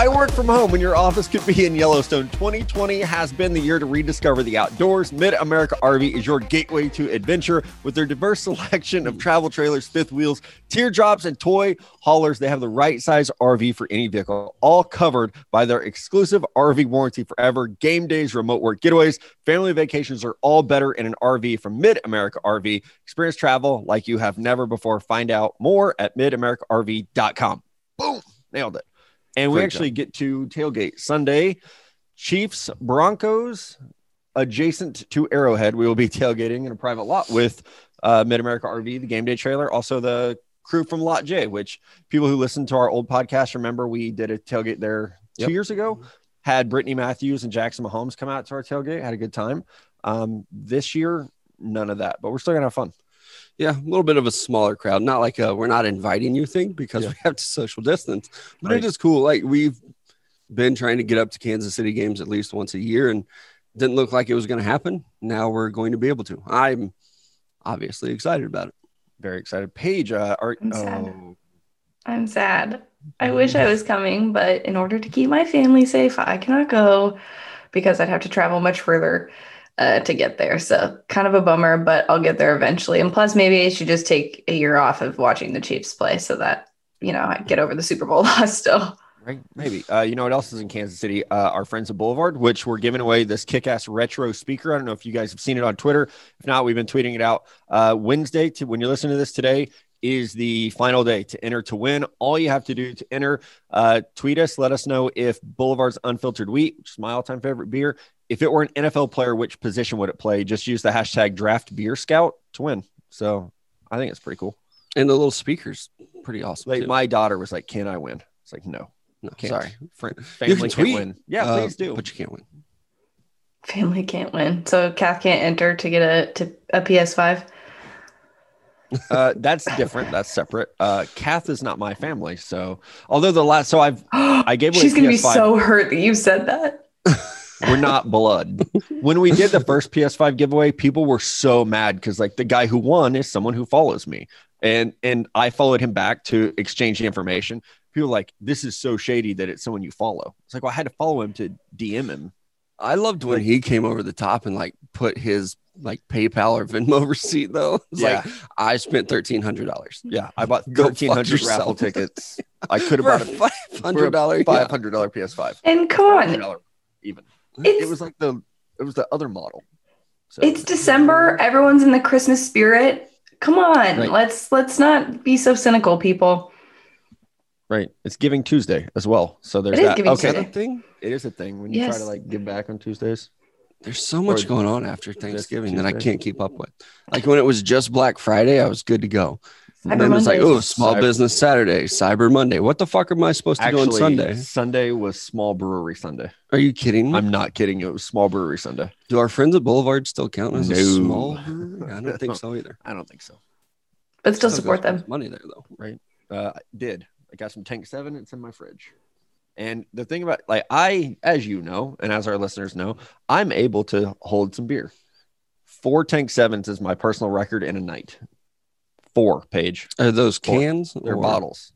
Why work from home when your office could be in Yellowstone? 2020 has been the year to rediscover the outdoors. Mid America RV is your gateway to adventure with their diverse selection of travel trailers, fifth wheels, teardrops, and toy haulers. They have the right size RV for any vehicle, all covered by their exclusive RV warranty forever. Game days, remote work getaways, family vacations are all better in an RV from Mid America RV. Experience travel like you have never before. Find out more at midamericarv.com. Boom, nailed it. And we Great actually get to tailgate Sunday, Chiefs Broncos adjacent to Arrowhead. We will be tailgating in a private lot with uh, Mid America RV, the game day trailer, also the crew from Lot J, which people who listen to our old podcast remember we did a tailgate there two Yep. years ago. Had Brittany Matthews and Jackson Mahomes come out to our tailgate, had a good time. Um, this year, none of that, but we're still gonna have fun. Yeah, a little bit of a smaller crowd. Not like a we're not inviting you thing because Yeah. we have to social distance. But Right. it is cool. Like we've been trying to get up to Kansas City games at least once a year and didn't look like it was going to happen. Now we're going to be able to. I'm obviously excited about it. Very excited. Paige, uh, are I'm sad. oh, I'm sad. I wish I was coming, but in order to keep my family safe, I cannot go because I'd have to travel much further uh, to get there. So kind of a bummer, but I'll get there eventually. And plus, maybe I should just take a year off of watching the Chiefs play so that you know I get over the Super Bowl loss still. Right, maybe. Uh, you know what else is in Kansas City? Uh, our friends at Boulevard, which we're giving away this kick-ass retro speaker. I don't know if you guys have seen it on Twitter. If not, we've been tweeting it out. Uh, Wednesday, to when you're listening to this today, is the final day to enter to win. All you have to do to enter, uh, tweet us, let us know if Boulevard's Unfiltered Wheat, which is my all-time favorite beer, if it were an NFL player, which position would it play? Just use the hashtag Draft Beer Scout to win. So I think it's pretty cool. And the little speakers, pretty awesome. Like my daughter was like, "Can I win?" It's like, "No, no, can't. sorry, friend. family can can't tweet. win." Yeah, Uh, please do. but you can't win. Family can't win, so Kath can't enter to get a to a PS5. Uh, that's different. That's separate. Uh, Kath is not my family. So, although the last, so I've, I gave away She's gonna be PS5. so hurt that you said that. we're not blood. when we did the first PS5 giveaway, people were so mad because like the guy who won is someone who follows me, and and I followed him back to exchange the information. People were like this is so shady that it's someone you follow. It's like well, I had to follow him to DM him. I loved when he came over the top and like put his like PayPal or Venmo receipt though. It's Yeah. like I spent thirteen hundred dollars. Yeah, I bought thirteen hundred yourself. raffle tickets. I could have bought a five hundred dollar five hundred dollar PS5. And come on, even. it's it was like the it was the other model. So It's December. Everyone's in the Christmas spirit. Come on, Right. let's let's not be so cynical, people. right. It's Giving Tuesday as well. So there's It is that. Giving okay, Is a thing? it is a thing when you try to like give back on Tuesdays. There's so much going on after Thanksgiving that I can't keep up with. Like when it was just Black Friday, I was good to go. Cyber And then it's like, Monday. oh, small Cyber- business Saturday, Cyber Monday. What the fuck am I supposed to Actually, do on Sunday? Sunday was Small Brewery Sunday. Are you kidding me? I'm not kidding. It was Small Brewery Sunday. do our friends at Boulevard still count as a No. small brewery? I don't think so either. I don't think so. But still Still support goes them. Money there though. Right? Uh, I did. I got some Tank Seven. It's in my fridge. And the thing about like I, as you know, and as our listeners know, I'm able to hold some beer. Four Tank Sevens is my personal record in a night. Four page. Are those Four. cans? They're or- bottles,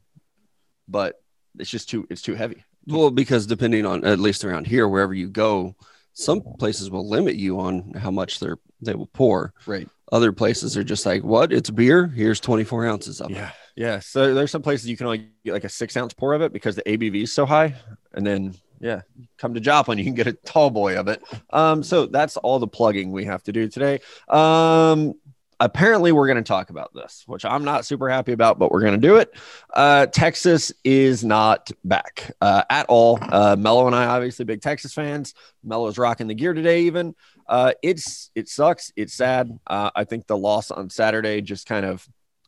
but it's just too. It's too heavy. Well, because depending on at least around here, wherever you go, some places will limit you on how much they're they will pour. Right. Other places are just like, what? It's beer. Here's 24 ounces of it. Yeah. So there's some places you can only get like a six ounce pour of it because the ABV is so high. And then, yeah, come to Joplin, you can get a tall boy of it. Um, so that's all the plugging we have to do today. Um, apparently, we're going to talk about this, which I'm not super happy about, but we're going to do it. Uh, Texas is not back uh, at all. Uh, Mello and I, obviously, big Texas fans. Mello's rocking the gear today, even. Uh, it's it sucks. It's sad. Uh, I think the loss on Saturday just kind of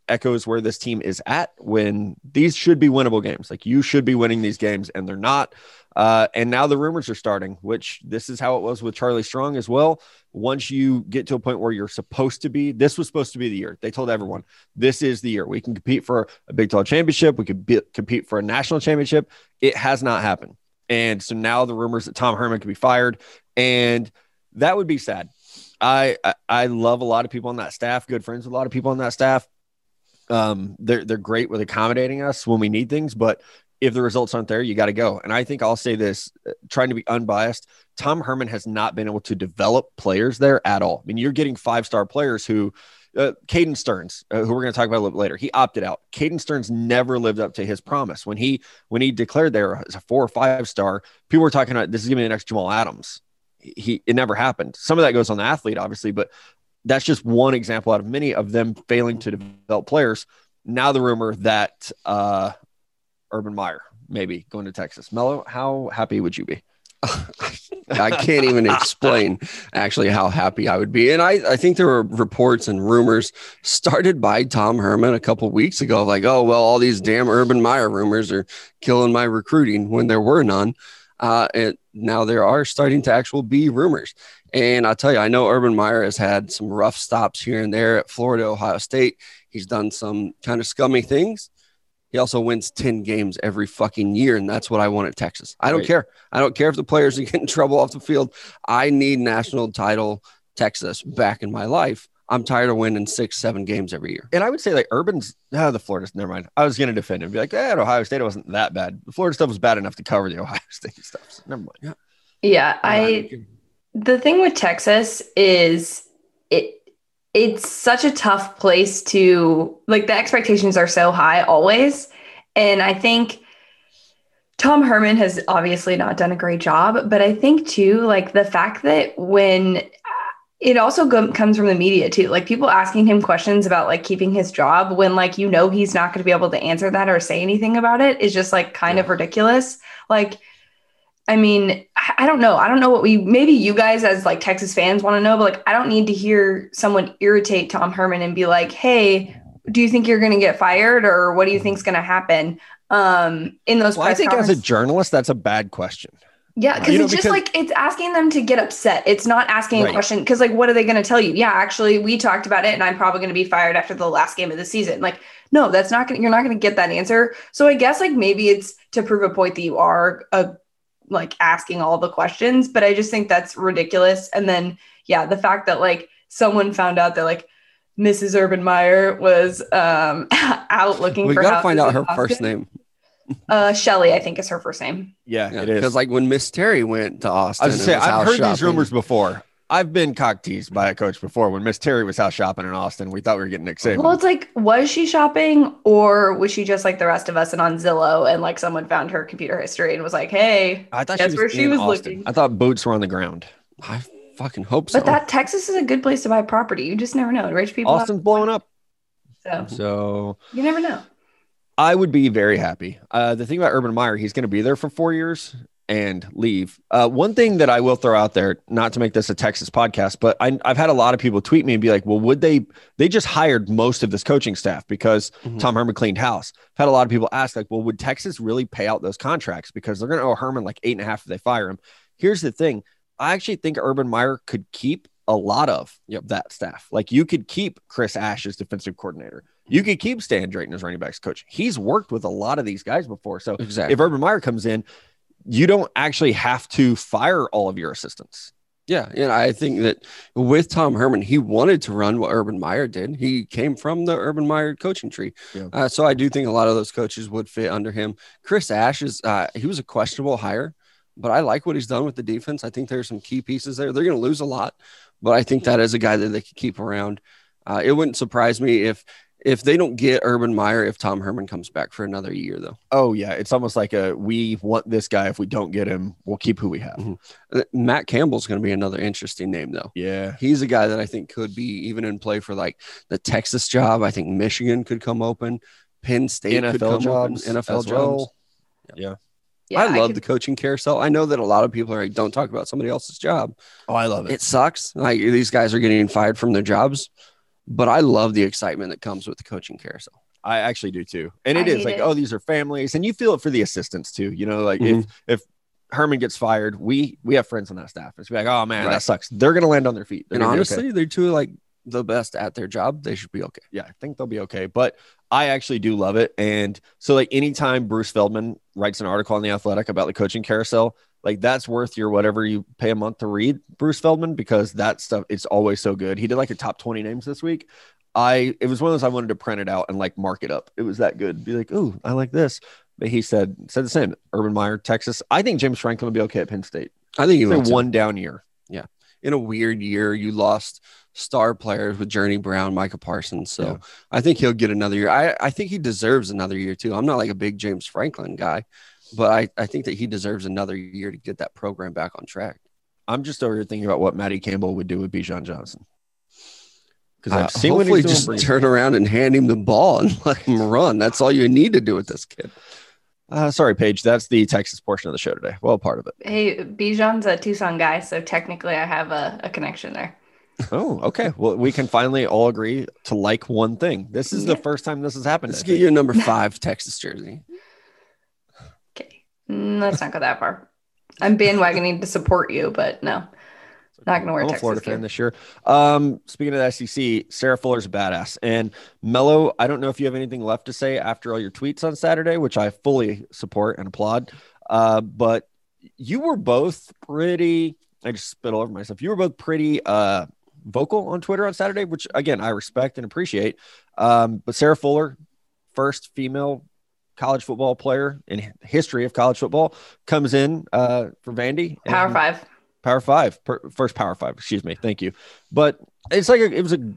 echoes where this team is at when these should be winnable games. Like you should be winning these games, and they're not. Uh, and now the rumors are starting, which this is how it was with Charlie Strong as well. Once you get to a point where you're supposed to be, this was supposed to be the year. They told everyone this is the year we can compete for a Big 12 championship. We could be, compete for a national championship. It has not happened. And so now the rumors that Tom Herman could be fired, and that would be sad. I, I I love a lot of people on that staff. Good friends with a lot of people on that staff. Um, they're they're great with accommodating us when we need things, but if the results aren't there, you got to go. And I think I'll say this, uh, trying to be unbiased, Tom Herman has not been able to develop players there at all. I mean, you're getting five star players who, uh, Caden Sterns, uh, who we're going to talk about a little bit later, he opted out. Caden Sterns never lived up to his promise when he when he declared there as a four or five star. People were talking about this is going to be the next Jamal Adams. He it never happened. Some of that goes on the athlete, obviously, but that's just one example out of many of them failing to develop players. Now the rumor that uh, Urban Meyer, maybe going to Texas. Mello, how happy would you be? I can't even explain actually how happy I would be. And I, I think there were reports and rumors started by Tom Herman a couple weeks ago, like, oh, well, all these damn Urban Meyer rumors are killing my recruiting when there were none. Uh, and now there are starting to actual be rumors. And I'll tell you, I know Urban Meyer has had some rough stops here and there at Florida, Ohio State. He's done some kind of scummy things. He also wins 10 games every fucking year. And that's what I want at Texas. I don't Right. care. I don't care if the players are getting trouble off the field. I need national title Texas back in my life. I'm tired of winning six, seven games every year. And I would say like Urban's, ah, the Florida, never mind. I was going to defend him, be like, eh, at Ohio State, it wasn't that bad. The Florida stuff was bad enough to cover the Ohio State stuff. So never mind. Yeah, yeah, I the thing with Texas is it it's such a tough place to like the expectations are so high always. And I think Tom Herman has obviously not done a great job, but I think too, like the fact that when uh, it also go- comes from the media too, like people asking him questions about like keeping his job when like you know he's not going to be able to answer that or say anything about it is just like kind of ridiculous. Like, I mean, I don't know. I don't know what we maybe you guys as like Texas fans want to know, but like I don't need to hear someone irritate Tom Herman and be like, "Hey, do you think you're going to get fired or what do you think's going to happen?" Um, in those Well, I think as a journalist, that's a bad question. yeah, because You know, it's just because- like it's asking them to get upset. It's not asking Right. a question because, like, what are they going to tell you? Yeah, actually, we talked about it, and I'm probably going to be fired after the last game of the season. Like, no, that's not going. to You're not going to get that answer. So I guess like maybe it's to prove a point that you are uh, like asking all the questions, but I just think that's ridiculous. And then yeah, the fact that like someone found out that like Mrs. Urban Meyer was um out looking We for We got to find out in her first name. Uh, Shelly, I think is her first name. Yeah, it is. Because like when Miss Terry went to Austin, I was and say was I've house heard these rumors before. I've been cock teased by a coach before. When Miss Terry was house shopping in Austin, we thought we were getting Nick Saban. Well, it's like, was she shopping or was she just like the rest of us and on Zillow and like someone found her computer history and was like, hey, I thought that's where she was Austin. looking. I thought boots were on the ground. I fucking hope so. but that Texas is a good place to buy property. You just never know. Rich people, have- Austin's blowing up. so So you never know. I would be very happy. Uh, the thing about Urban Meyer, he's going to be there for four years and leave. Uh, one thing that I will throw out there, not to make this a Texas podcast, but I, I've had a lot of people tweet me and be like, "Well, would they? They just hired most of this coaching staff because Mhm. Tom Herman cleaned house." I've had a lot of people ask, like, "Well, would Texas really pay out those contracts because they're going to owe Herman like eight and a half if they fire him?" Here's the thing: I actually think Urban Meyer could keep a lot of that staff. Like you could keep Chris Ash as defensive coordinator. You could keep Stan Drayton as running backs coach. He's worked with a lot of these guys before. So exactly. if Urban Meyer comes in, you don't actually have to fire all of your assistants. Yeah, and I think that with Tom Herman, he wanted to run what Urban Meyer did. He came from the Urban Meyer coaching tree, Yeah. uh, so I do think a lot of those coaches would fit under him. Chris Ash is uh, he was a questionable hire, but I like what he's done with the defense. I think there's some key pieces there. They're going to lose a lot, but I think that is a guy that they could keep around. Uh, it wouldn't surprise me if if they don't get Urban Meyer if Tom Herman comes back for another year, though. Oh yeah, it's almost like a we want this guy. If we don't get him, we'll keep who we have. Mhm. Uh, Matt Campbell's going to be another interesting name, though. Yeah, He's a guy that I think could be even in play for like the Texas job. I think Michigan could come open. Penn State could NFL come jobs, open. NFL jobs. well. Yeah. Yeah, I love could- the coaching carousel. I know that a lot of people are like, don't talk about somebody else's job. Oh, I love it. It sucks. Like these guys are getting fired from their jobs, but I love the excitement that comes with the coaching carousel. I actually do too. And I it is like, it. oh, these are families, and you feel it for the assistants too. You know, like Mhm. if if Herman gets fired, we we have friends on that staff. It's like, oh man, Right. that sucks. They're gonna land on their feet. They're and gonna okay. honestly, they're two like the best at their job. They should be okay. yeah, I think they'll be okay. But I actually do love it. And so, like, anytime Bruce Feldman writes an article on the Athletic about the coaching carousel, like that's worth your whatever you pay a month to read Bruce Feldman because that stuff it's always so good. He did like a top twenty names this week. I it was one of those I wanted to print it out and like mark it up. It was that good. Be like, oh, I like this. but he said said the same. Urban Meyer, Texas. I think James Franklin will be okay at Penn State. I think he will a one down year. Yeah, in a weird year. You lost star players with Journey Brown, Micah Parsons. So Yeah. I think he'll get another year. I, I think he deserves another year too. I'm not like a big James Franklin guy, but I, I think that he deserves another year to get that program back on track. I'm just over here thinking about what Matty Campbell would do with Bijan Johnson. Because Uh, I've seen what hopefully he's doing. just turn around and hand him the ball and let him run. That's all you need to do with this kid. Uh, sorry, Paige. That's the Texas portion of the show today. Well, part of it. Hey, Bijan's a Tucson guy, so technically I have a, a connection there. Oh, okay. Well, we can finally all agree to like one thing. This is the first time this has happened. Let's I get think. you a number five Texas jersey. Okay. Mm, Let's not go that far. I'm bandwagoning to support you, but no. Not gonna wear I'm a Texas Florida gear. fan this year. Um, speaking of the SEC, Sarah Fuller's a badass. And Mello, I don't know if you have anything left to say after all your tweets on Saturday, which I fully support and applaud. Uh, but you were both pretty. I just spit all over myself. You were both pretty uh, vocal on Twitter on Saturday, which again I respect and appreciate. Um, but Sarah Fuller, first female college football player in history of college football, comes in uh, for Vandy. Power five. Power five, per, first Power five. Excuse me. Thank you. But it's like a, it was a.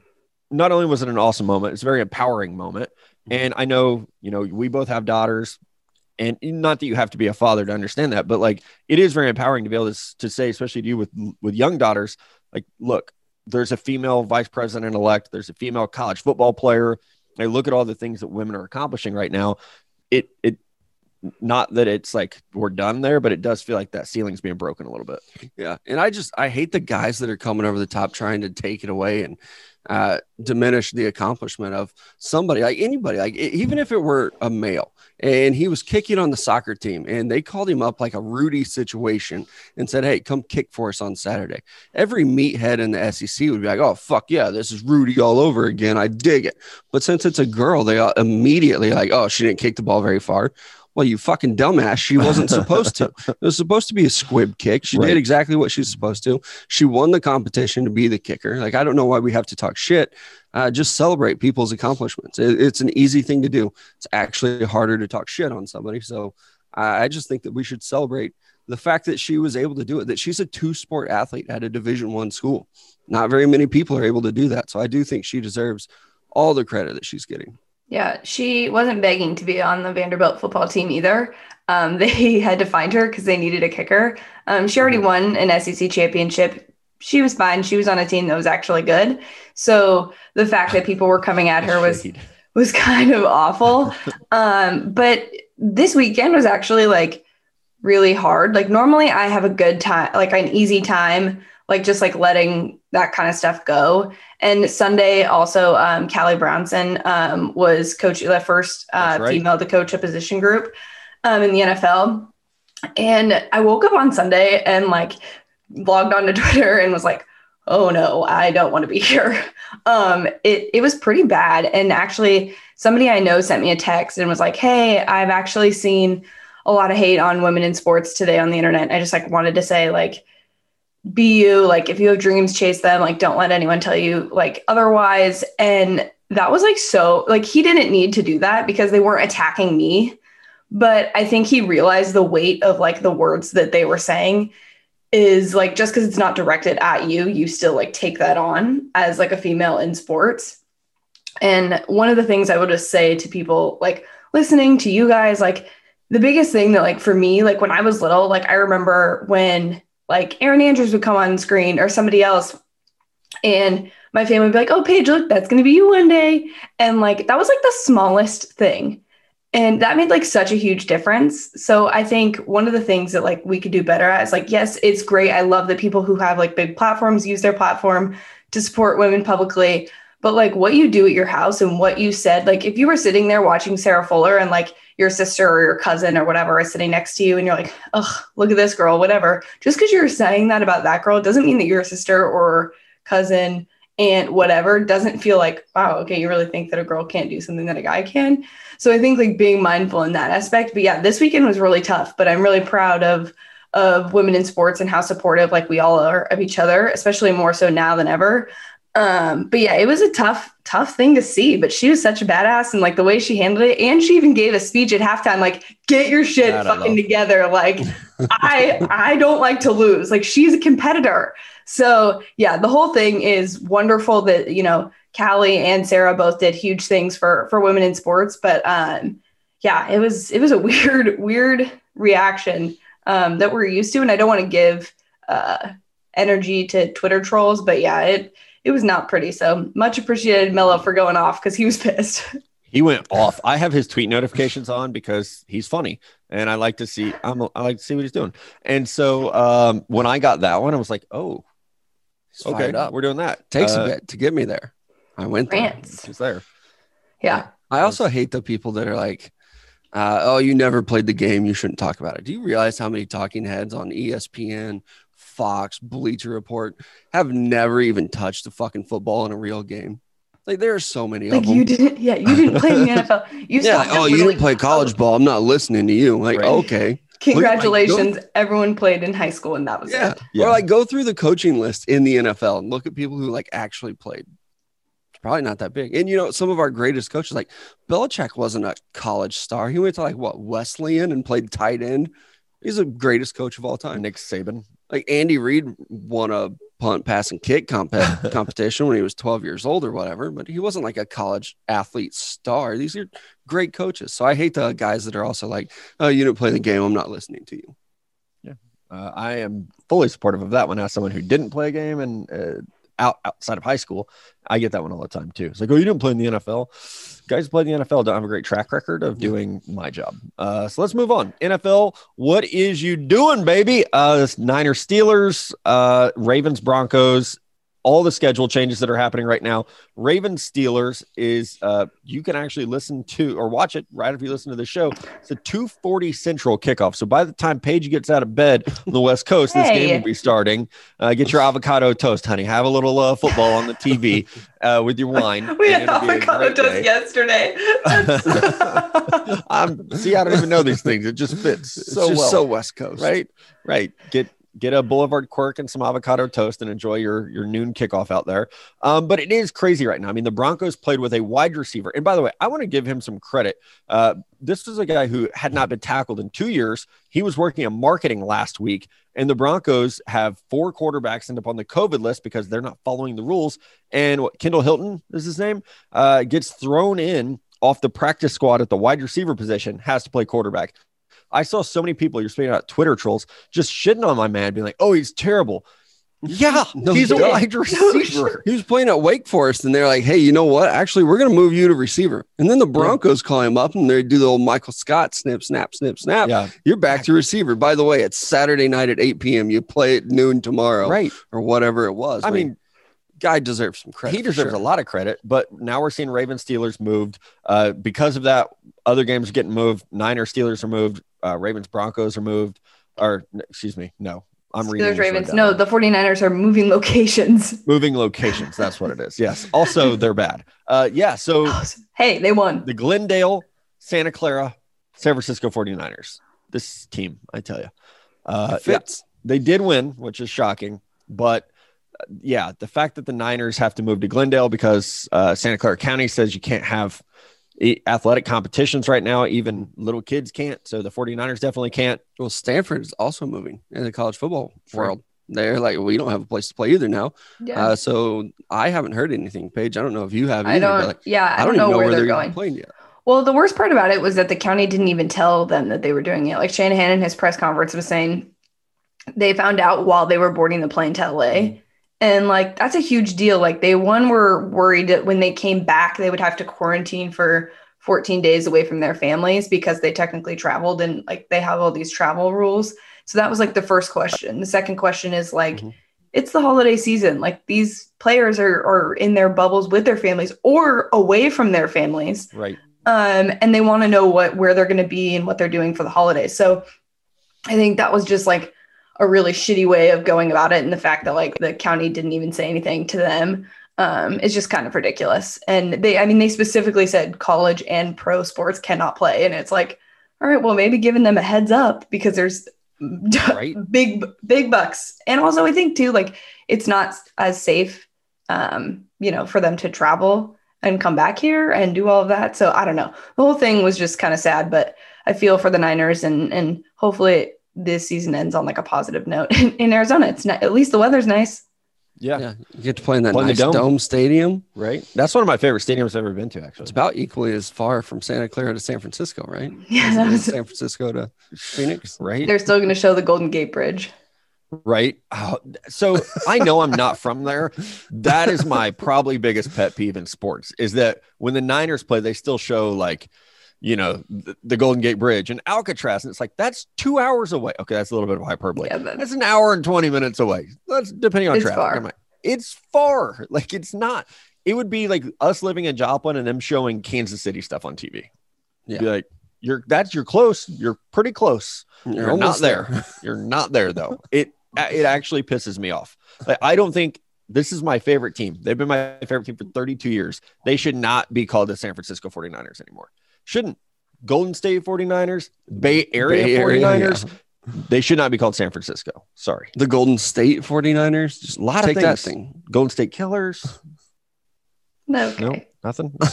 Not only was it an awesome moment, it's a very empowering moment. And I know you know we both have daughters, and not that you have to be a father to understand that, but like it is very empowering to be able to to say, especially to you with with young daughters, like look, there's a female vice president elect, there's a female college football player. I look at all the things that women are accomplishing right now. It it not that it's like we're done there, but it does feel like that ceiling's being broken a little bit. Yeah. And I just, I hate the guys that are coming over the top trying to take it away and uh, diminish the accomplishment of somebody, like anybody, like even if it were a male and he was kicking on the soccer team and they called him up like a Rudy situation and said, Hey, come kick for us on Saturday. Every meathead in the SEC would be like, Oh, fuck yeah, this is Rudy all over again. I dig it. But since it's a girl, they immediately like, Oh, she didn't kick the ball very far. Well, you fucking dumbass. She wasn't supposed to. It was supposed to be a squib kick. She Right. did exactly what she's supposed to. She won the competition to be the kicker. Like, I don't know why we have to talk shit. Uh, just celebrate people's accomplishments. It- it's an easy thing to do. It's actually harder to talk shit on somebody. So I I just think that we should celebrate the fact that she was able to do it, that she's a two sport athlete at a division one school. Not very many people are able to do that. So I do think she deserves all the credit that she's getting. Yeah, she wasn't begging to be on the Vanderbilt football team either. Um, they had to find her because they needed a kicker. Um, she already won an SEC championship. She was fine. She was on a team that was actually good. So the fact that people were coming at her was was kind of awful. Um, but this weekend was actually like really hard. Like normally I have a good time, like an easy time, like just like letting that kind of stuff go. And Sunday also, um, Callie Brownson um, was coach the first uh, right. female to coach a position group um, in the NFL. And I woke up on Sunday and like logged onto Twitter and was like, oh no, I don't want to be here. Um, it, it was pretty bad. And actually, somebody I know sent me a text and was like, hey, I've actually seen a lot of hate on women in sports today on the internet. I just like wanted to say, like, be you, like, if you have dreams, chase them. Like, don't let anyone tell you like otherwise. And that was like so, like, he didn't need to do that because they weren't attacking me. But I think he realized the weight of like the words that they were saying is like just because it's not directed at you, you still like take that on as like a female in sports. And one of the things I would just say to people like listening to you guys, like the biggest thing that like for me, like when I was little, like I remember when like Erin Andrews would come on screen or somebody else and my family would be like, oh, Paige, look, that's going to be you one day. And like, that was like the smallest thing. And that made like such a huge difference. So I think one of the things that like we could do better at is like, yes, it's great. I love that people who have like big platforms use their platform to support women publicly. But like what you do at your house and what you said, like if you were sitting there watching Sarah Fuller and like your sister or your cousin or whatever is sitting next to you and you're like, oh, look at this girl, whatever. Just because you're saying that about that girl doesn't mean that your sister or cousin and whatever doesn't feel like, wow, okay, you really think that a girl can't do something that a guy can. So I think like being mindful in that aspect. But yeah, this weekend was really tough, but I'm really proud of of women in sports and how supportive like we all are of each other, especially more so now than ever. Um, but yeah, it was a tough, tough thing to see. But she was such a badass, and like the way she handled it, and she even gave a speech at halftime, like "Get your shit fucking together." Like, I, I don't like to lose. Like, she's a competitor. So yeah, the whole thing is wonderful that you know Callie and Sarah both did huge things for for women in sports. But um, yeah, it was it was a weird, weird reaction um, that we're used to, and I don't want to give uh, energy to Twitter trolls, but yeah, it it was not pretty. So much appreciated Mello for going off because he was pissed. He went off. I have his tweet notifications on because he's funny, and I like to see. I'm, I like to see what he's doing. And so um, when I got that one, I was like, "Oh, He's okay, up. we're doing that." Takes Uh, a bit to get me there. I went there. Rants. It's there. Yeah. I also hate the people that are like, uh, "Oh, you never played the game. You shouldn't talk about it." Do you realize how many talking heads on ESPN, Fox, Bleacher Report have never even touched a fucking football in a real game? Like there are so many Like of them. you didn't, yeah, you didn't play in the NFL. You yeah, like, oh, you didn't play college ball. I'm not listening to you. Like, Right. okay, Congratulations, everyone played in high school, and that was yeah. it. Yeah. Or like go through the coaching list in the NFL and look at people who like actually played. It's probably not that big. And you know, some of our greatest coaches, like Belichick, wasn't a college star. He went to like what Wesleyan and played tight end. He's the greatest coach of all time. Nick Saban. Like Andy Reid won a punt, pass, and kick comp- competition when he was 12 years old or whatever, but he wasn't like a college athlete star. These are great coaches. So I hate the guys that are also like, oh, you didn't play the game. I'm not listening to you. Uh, I am fully supportive of that one. As someone who didn't play a game and uh, out outside of high school, I get that one all the time too. It's like, oh, you didn't play in the NFL. Guys who play in the NFL don't have a great track record of doing my job. Uh, so let's move on. NFL, what is you doing, baby? Uh, this Niners, Steelers, uh, Ravens, Broncos. All the schedule changes that are happening right now. Ravens Steelers is uh, you can actually listen to or watch it right if you listen to the show. It's a 240 Central kickoff. So by the time Paige gets out of bed on the West Coast, this game will be starting. Uh, get your avocado toast, honey. Have a little uh, football on the TV uh, with your wine. We had it'll be a avocado toast day. yesterday. I'm see, I don't even know these things. It just fits It's so just well. so West Coast. right, right. Get get a Boulevard quirk and some avocado toast and enjoy your your noon kickoff out there. Um, but it is crazy right now. I mean, the Broncos played with a wide receiver, and by the way, I want to give him some credit. Uh, this was a guy who had not been tackled in two years. He was working in marketing last week, and the Broncos have four quarterbacks end up on the COVID list because they're not following the rules. And what Kendall Hinton is his name uh, gets thrown in off the practice squad at the wide receiver position, has to play quarterback. I saw so many people, you're speaking about Twitter trolls, just shitting on my man, being like, oh, he's terrible. Yeah, No he's a wide receiver. He was playing at Wake Forest, and they're like, "Hey, you know what? Actually, we're going to move you to receiver." And then the Broncos call him up, and they do the old Michael Scott snip, snap, snip, snap. Yeah, You're back to receiver. By the way, it's Saturday night at 8 p.m. You play at noon tomorrow, right. or whatever it was. I mean, guy deserves some credit. he deserves sure. a lot of credit, but now we're seeing Ravens Steelers moved. Uh, because of that, other games are getting moved. Niners Steelers are moved. Uh, Ravens Broncos are moved. Or excuse me, no, I'm reading. Steelers this Ravens. No, the 49ers are moving locations. moving locations. That's what it is. Yes. Also, they're bad. Uh, yeah. So Hey, they won. the Glendale, Santa Clara, San Francisco 49ers. This team, I tell you. Uh, yeah, fits. they did win, which is shocking. But uh, yeah, the fact that the Niners have to move to Glendale because uh, Santa Clara County says you can't have athletic competitions right now. Even little kids can't. So the 49ers definitely can't. Well, Stanford is also moving in the college football Sure. world. They're like, we don't have a place to play either now. Yeah. Uh, so I haven't heard anything, Paige. I don't know if you have. Either, I don't. like, yeah, I, I don't, don't, know, know where, where they're even going. playing yet. Well, the worst part about it was that the county didn't even tell them that they were doing it. Like Shanahan in his press conference was saying they found out while they were boarding the plane to LA. And like that's a huge deal. Like they one were worried that when they came back, they would have to quarantine for 14 days away from their families because they technically traveled and like they have all these travel rules. So that was like the first question. The second question is like, Mhm. it's the holiday season. Like these players are, are in their bubbles with their families or away from their families Right. um, and they want to know what where they're going to be and what they're doing for the holidays. So I think that was just like a really shitty way of going about it, and the fact that like the county didn't even say anything to them um, is just kind of ridiculous. And they, I mean, they specifically said college and pro sports cannot play, and it's like, all right, well, maybe giving them a heads up because there's Right. big big bucks, and also I think too like it's not as safe um, you know, for them to travel and come back here and do all of that. So I don't know. The whole thing was just kind of sad, but I feel for the Niners and and hopefully this season ends on like a positive note in, in Arizona. It's not, at least the weather's nice. Yeah, Yeah, you get to play in that Play in the nice dome. dome. stadium. right. That's one of my favorite stadiums I've ever been to. Actually. It's about equally as far from Santa Clara to San Francisco, right? Yeah, As that it is was, San Francisco to Phoenix. right, they're still going to show the Golden Gate Bridge. right. Oh, so I know I'm not from there. That is my probably biggest pet peeve in sports is that when the Niners play, they still show like, you know, the, the Golden Gate Bridge and Alcatraz, and it's like that's two hours away. Okay, that's a little bit of hyperbole. Yeah, that- That's an hour and 20 minutes away. That's depending on It's traffic. far. Like, it's far. Like it's not. It would be like us living in Joplin and them showing Kansas City stuff on TV. Yeah. Be like, you're that's you're close. You're pretty close. You're, You're, not almost there. You're not there though. It it actually pisses me off. Like I don't think this is my favorite team. They've been my favorite team for 32 years. They should not be called the San Francisco 49ers anymore. Shouldn't. Golden State 49ers, Bay Area Bay Area, 49ers, yeah. they should not be called San Francisco. Sorry. The Golden State 49ers. Just A lot of take that things. thing. Golden State Killers. Okay. No, nothing.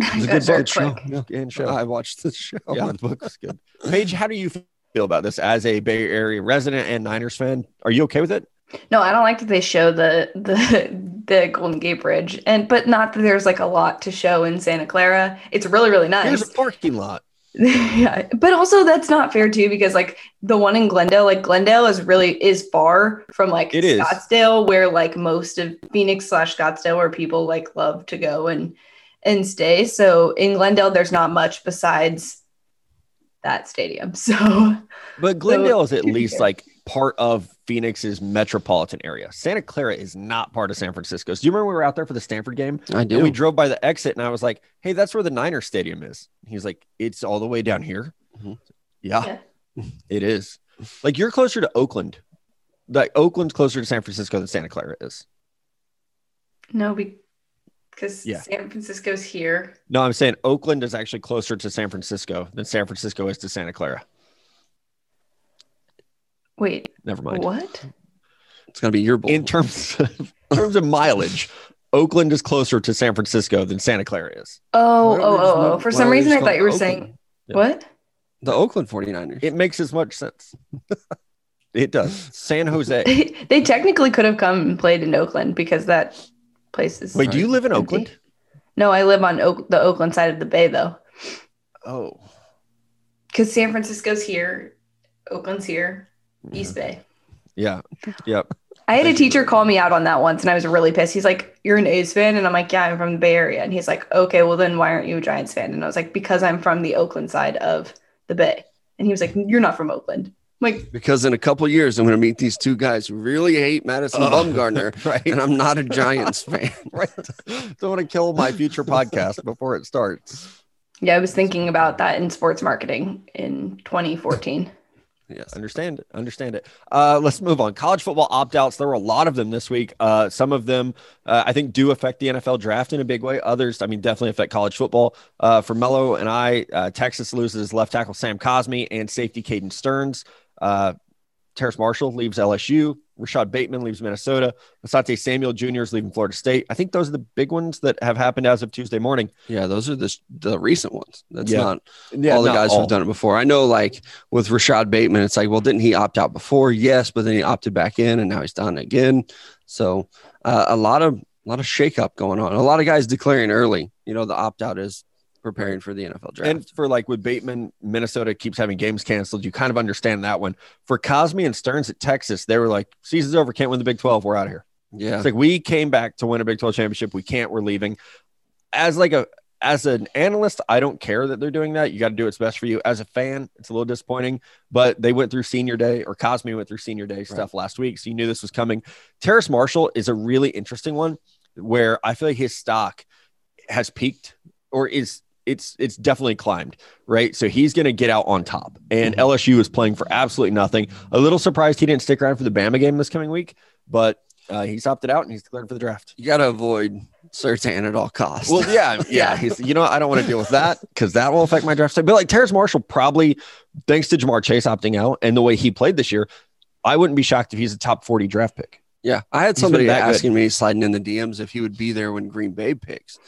It's a good very book show. quick. And show. I watched the show. yeah, the book was good. Paige, how do you feel about this as a Bay Area resident and Niners fan? Are you okay with it? No, I don't like that they show the the the Golden Gate Bridge, and but not that there's like a lot to show in Santa Clara. It's really really nice. There's a parking lot. yeah, but also that's not fair too because like the one in Glendale, like Glendale is really is far from like It is. Scottsdale, where like most of Phoenix slash Scottsdale, where people like love to go and and stay. So in Glendale, there's not much besides that stadium. So But Glendale is at least like part of Phoenix's metropolitan area. Santa Clara is not part of San Francisco's. Do you remember we were out there for the Stanford game? I And we drove by the exit and I was like, hey, that's where the Niners stadium is. He's like, it's all the way down here. Mhm. Yeah, it is. Like you're closer to Oakland. Like Oakland's closer to San Francisco than Santa Clara is. no, because Yeah. San Francisco's here. No, I'm saying Oakland is actually closer to San Francisco than San Francisco is to Santa Clara. Wait, Never mind. what? It's gonna be your bowl. In terms of, in terms of mileage, Oakland is closer to San Francisco than Santa Clara is. Oh, oh Why oh, oh, oh. For some reason, I thought you were call it saying Yeah. what? the Oakland 49ers. It makes as much sense. it does. San Jose. They, they technically could have come and played in Oakland because that place is. Wait, do you live in empty. Oakland? No, I live on Oak, the Oakland side of the bay though, Oh, because San Francisco's here, Oakland's here, East Bay. yeah. Yep. I had a teacher call me out on that once, and I was really pissed. He's like, "You're an A's fan," and I'm like, "Yeah, I'm from the Bay Area." And he's like, "Okay, well then why aren't you a Giants fan?" And I was like, "Because I'm from the Oakland side of the Bay." And he was like, "You're not from Oakland." I'm like, because in a couple of years, I'm going to meet these two guys who really hate Madison Oh, Bumgarner, right. and I'm not a Giants fan. right. Don't want to kill my future podcast before it starts. "Yeah, I was thinking about that in sports marketing in 2014." Yes. Understand it. Understand it. Uh, let's move on. College football opt outs. There were a lot of them this week. Uh, some of them, uh, I think, do affect the NFL draft in a big way. Others, I mean, definitely affect college football. Uh, for Mello and I, uh, Texas loses left tackle Sam Cosmi and safety Caden Sterns. Terrace Marshall leaves LSU. Rashod Bateman leaves Minnesota. Asante Samuel Jr. is leaving Florida State. I think those are the big ones that have happened as of Tuesday morning. Yeah, those are the the recent ones. That's Yeah. not Yeah, all the guys all. who've done it before. I know, like with Rashod Bateman, it's like, well, didn't he opt out before? Yes, but then he opted back in, and now he's done again. So uh, a lot of a lot of shakeup going on. A lot of guys declaring early. You know, the opt out is preparing for the NFL draft. And for like with Bateman, Minnesota keeps having games canceled. You kind of understand that one. For Cosmi and Sterns at Texas, they were like, season's over, can't win the Big 12. We're out of here. yeah, It's like we came back to win a Big 12 championship. We can't, we're leaving. As like a as an analyst, I don't care that they're doing that. You got to do what's best for you. As a fan, it's a little disappointing, but they went through senior day or Cosmi went through senior day stuff last week. So you knew this was coming. Terrace Marshall is a really interesting one where I feel like his stock has peaked or is it's it's definitely climbed, right? So he's going to get out on top. And Mhm. LSU is playing for absolutely nothing. A little surprised he didn't stick around for the Bama game this coming week, but uh, he's opted out and he's declared for the draft. you got to avoid Surtain at all costs. Well, yeah, yeah. He's, you know, I don't want to deal with that because that will affect my draft. But like Terrace Marshall, probably thanks to Ja'Marr Chase opting out and the way he played this year, I wouldn't be shocked if he's a top 40 draft pick. Yeah, I had somebody that good. asking me sliding in the DMs if he would be there when Green Bay picks.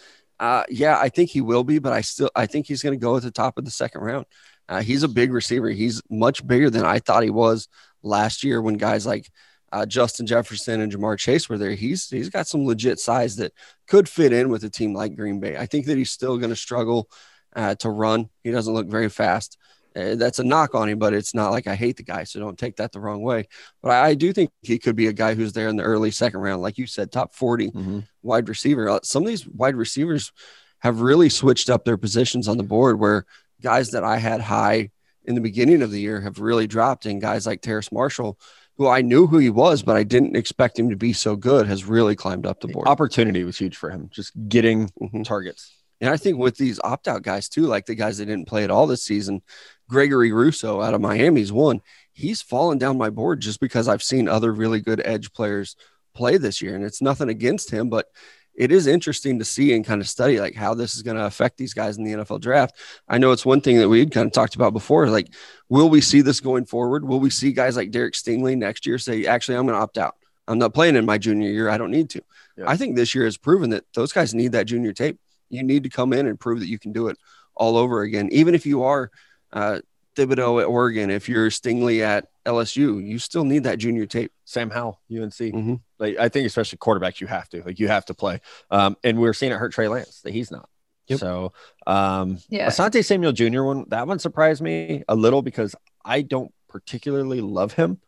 Uh, yeah, I think he will be, but I still I think he's going to go at the top of the second round. Uh, he's a big receiver. He's much bigger than I thought he was last year when guys like uh, Justin Jefferson and Ja'Marr Chase were there. He's he's got some legit size that could fit in with a team like Green Bay. I think that he's still going to struggle uh, to run. He doesn't look very fast. Uh, that's a knock on him, but it's not like I hate the guy, so don't take that the wrong way. But I, I do think he could be a guy who's there in the early second round, like you said, top 40 Mhm. wide receiver. Uh, Some of these wide receivers have really switched up their positions on the board where guys that I had high in the beginning of the year have really dropped, and guys like Terrace Marshall, who I knew who he was, but I didn't expect him to be so good, has really climbed up the board. Opportunity was huge for him, just getting Mhm. targets. And I think with these opt out guys too, like the guys that didn't play at all this season, Gregory Rousseau out of Miami's one. He's fallen down my board just because I've seen other really good edge players play this year. And it's nothing against him, but it is interesting to see and kind of study like how this is going to affect these guys in the NFL draft. I know it's one thing that we had kind of talked about before. Like, will we see this going forward? Will we see guys like Derek Stingley next year say, actually, I'm going to opt out? I'm not playing in my junior year. I don't need to. Yeah. I think this year has proven that those guys need that junior tape. You need to come in and prove that you can do it all over again. Even if you are uh, Thibodeaux at Oregon, if you're Stingley at LSU, you still need that junior tape. Sam Howell, UNC. Mhm. Like I think, especially quarterbacks, you have to like you have to play. Um, and we're seeing it hurt Trey Lance that he's not. Yep. So, um, Yeah. Asante Samuel Jr. one that one surprised me a little because I don't particularly love him.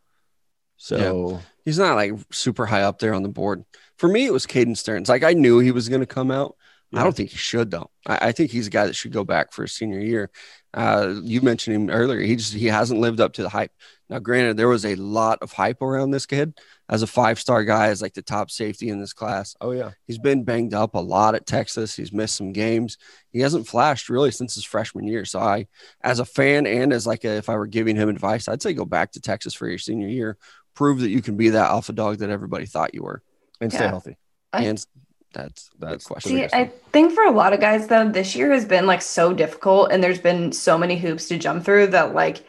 So He's not like super high up there on the board. For me, it was Caden Sterns. Like I knew he was going to come out. I don't think he should though. I, I think he's a guy that should go back for his senior year. Uh, you mentioned him earlier. He just he hasn't lived up to the hype. Now, granted, there was a lot of hype around this kid as a five star guy, as like the top safety in this class. oh yeah, He's been banged up a lot at Texas. He's missed some games. He hasn't flashed really since his freshman year. So I, as a fan and as like a, if I were giving him advice, I'd say go back to Texas for your senior year. Prove that you can be that alpha dog that everybody thought you were. and stay healthy. I- and that's That's question. See, I think for a lot of guys though, this year has been like so difficult and there's been so many hoops to jump through that like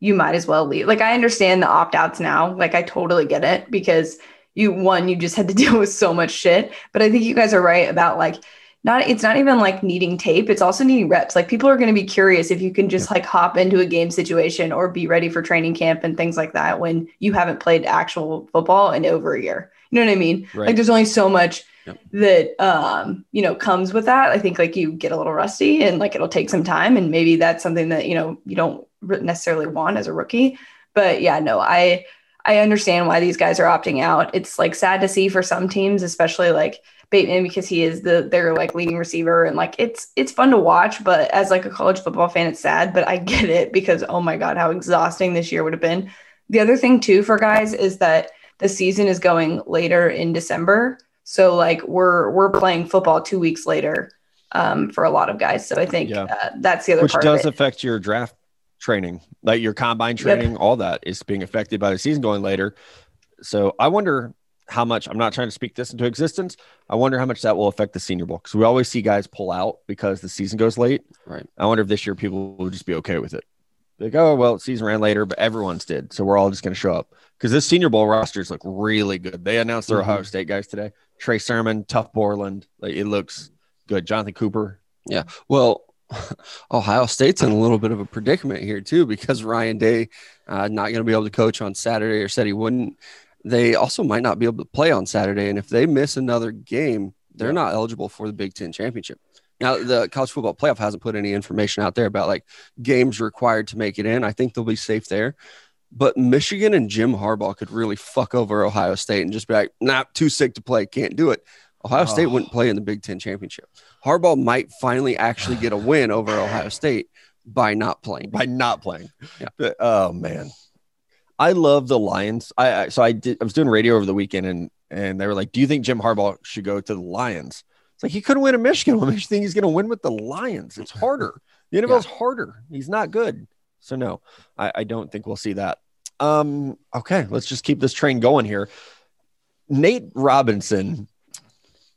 you might as well leave. Like I understand the opt-outs now. Like I totally get it because you one, you just had to deal with so much shit. But I think you guys are right about like not it's not even like needing tape, it's also needing reps. Like people are going to be curious if you can just like hop into a game situation or be ready for training camp and things like that when you haven't played actual football in over a year. You know what I mean? Right. Like there's only so much That um you know comes with that. I think like you get a little rusty and like it'll take some time and maybe that's something that you know you don't necessarily want as a rookie. But yeah no i i understand why these guys are opting out. It's like sad to see for some teams especially like bateman because he is the their like leading receiver and like it's it's fun to watch but as like a college football fan it's sad but i get it because oh my god how exhausting this year would have been. The other thing too for guys is that the season is going later in december so like we're we're playing football two weeks later um, for a lot of guys. So I think Yeah. uh, that's the other which part does of it. affect your draft training, like your combine Yep. training, all that is being affected by the season going later. So I wonder how much. I'm not trying to speak this into existence. I wonder how much that will affect the Senior Bowl because we always see guys pull out because the season goes late. Right. I wonder if this year people will just be okay with it. Like, oh well, season ran later, but everyone's did, so we're all just going to show up because this Senior Bowl rosters look really good. They announced their Mhm. Ohio State guys today: Trey Sermon, Tuf Borland. Like it looks good. Jonathan Cooper. Yeah. Well, Ohio State's in a little bit of a predicament here too because Ryan Day uh, not going to be able to coach on Saturday or said he wouldn't. They also might not be able to play on Saturday, and if they miss another game, they're Yeah. not eligible for the Big Ten championship. Now, the college football playoff hasn't put any information out there about like games required to make it in. I think they'll be safe there. But Michigan and Jim Harbaugh could really fuck over Ohio State and just be like, nah, too sick to play, can't do it. Ohio State Oh. wouldn't play in the Big Ten championship. Harbaugh might finally actually get a win over Ohio State by not playing. by not playing. Yeah. But, oh man, I love the Lions. I, I so I did. I was doing radio over the weekend, and and they were like, "Do you think Jim Harbaugh should go to the Lions?" It's like he couldn't win in Michigan. What makes you think he's going to win with the Lions? It's harder. The NFL's harder. He's not good. So no, I, I don't think we'll see that. Um. Okay, let's just keep this train going here. Nate Robinson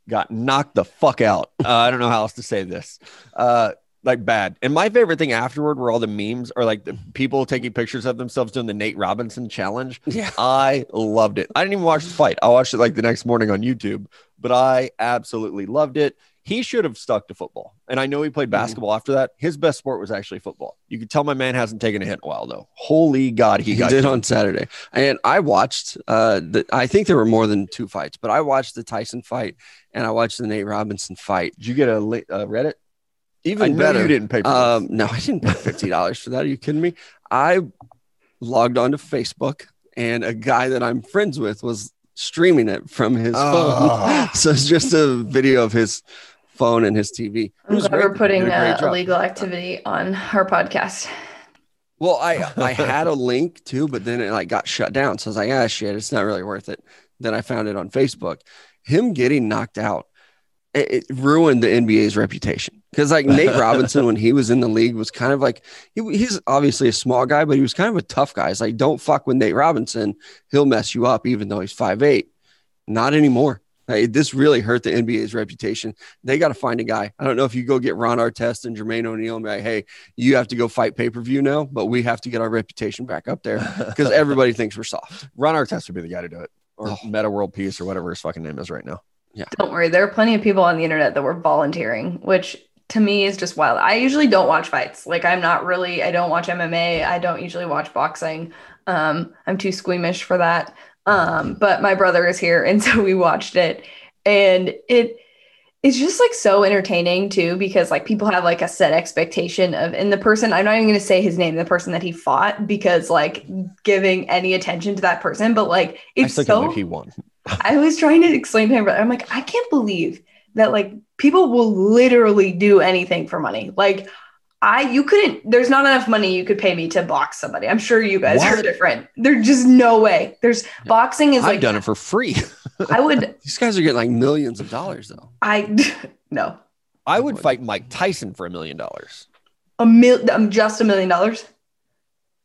got knocked the fuck out. Uh, I don't know how else to say this. Uh, like bad. And my favorite thing afterward were all the memes or like the people taking pictures of themselves doing the Nate Robinson challenge. Yeah. I loved it. I didn't even watch the fight. I watched it like the next morning on YouTube, but I absolutely loved it. He should have stuck to football. And I know he played basketball after that. His best sport was actually football. You could tell my man hasn't taken a hit in a while though. Holy God, he, He, got did you. on Saturday, and I watched. Uh, the, I think there were more than two fights, but I watched the Tyson fight and I watched the Nate Robinson fight. Did you get a uh, Reddit? Even I better, you didn't pay for Um, no, I didn't pay fifty dollars for that. Are you kidding me? I logged onto Facebook, and a guy that I'm friends with was streaming it from his Oh. phone. so it's just a video of his phone and his TV. It I'm glad we're putting Did a uh, illegal activity on our podcast. Well, I I had a link too, but then it like got shut down. So I was like, ah, shit, it's not really worth it. Then I found it on Facebook. Him getting knocked out, it, it ruined the NBA's reputation because like Nate Robinson when he was in the league was kind of like he, he's obviously a small guy, but he was kind of a tough guy. It's like don't fuck with Nate Robinson, he'll mess you up, even though he's five eight. Not anymore. Like, this really hurt the NBA's reputation. They got to find a guy. I don't know if you go get Ron Artest and Jermaine O'Neal and be like, hey, you have to go fight pay per view now, but we have to get our reputation back up there because everybody thinks we're soft. Ron Artest would be the guy to do it, or Oh. Meta World Peace, or whatever his fucking name is right now. Don't worry, there are plenty of people on the internet that were volunteering, which to me is just wild. I usually don't watch fights. Like I'm not really I don't watch MMA. I don't usually watch boxing. Um, I'm too squeamish for that. Um, but my brother is here and so we watched it and it it's just like so entertaining too because like people have like a set expectation of and the person I'm not even going to say his name the person that he fought because like giving any attention to that person but like it's so he won. I was trying to explain to him, but I'm like, I can't believe that like people will literally do anything for money. Like I you couldn't there's not enough money you could pay me to box somebody. I'm sure you guys are different. There's just no way. There's boxing is I've like done it for free. I would These guys are getting like millions of dollars though. I no. I would would. fight Mike Tyson for a million dollars. A mil um, just a million dollars.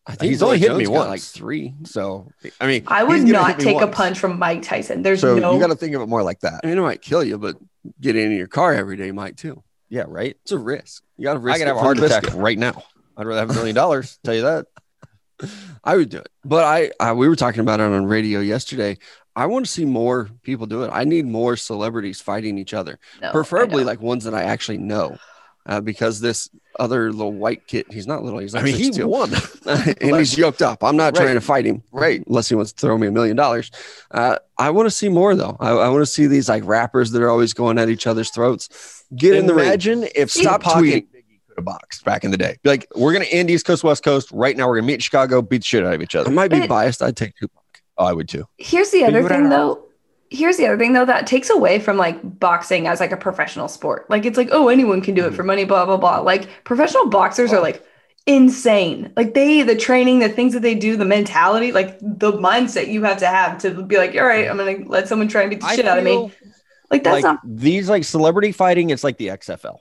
I think He's Roy only hit Jones me got once. like three. So I mean, I would not hit me take a punch from Mike Tyson. There's So no you got to think of it more like that. I mean, it might kill you, but getting in your car every day might too. Yeah, right. It's a risk. You got to risk. I could have a heart attack biscuit. right now. I'd rather have a million dollars. Tell you that. I would do it, but I, I we were talking about it on radio yesterday. I want to see more people do it. I need more celebrities fighting each other, no, preferably like ones that I actually know, uh, because this other little white kid, he's not little, he's I like mean, he 6'2". won. and he's yoked up. I'm not Right. trying to fight him, right. unless he wants to throw me a million dollars. Uh, I want to see more though. I, I want to see these like rappers that are always going at each other's throats. Get in the ring. Imagine if Stop Stop Tupac tweeting. Biggie could have boxed back in the day. Be Like, we're gonna end East Coast, West Coast. Right now, we're gonna meet in Chicago, beat the shit out of each other. I might be But- biased. I'd take Tupac. Oh, I would too. Here's the other thing have- though. Here's the other thing though that takes away from like boxing as like a professional sport. Like it's like, oh, anyone can do it mm-hmm. for money, blah, blah, blah. Like professional boxers are oh. like insane. Like they the training, the things that they do, the mentality, like the mindset you have to have to be like, all right, I'm gonna let someone try and beat the I shit out of me. Like that's like not these like celebrity fighting. It's like the XFL.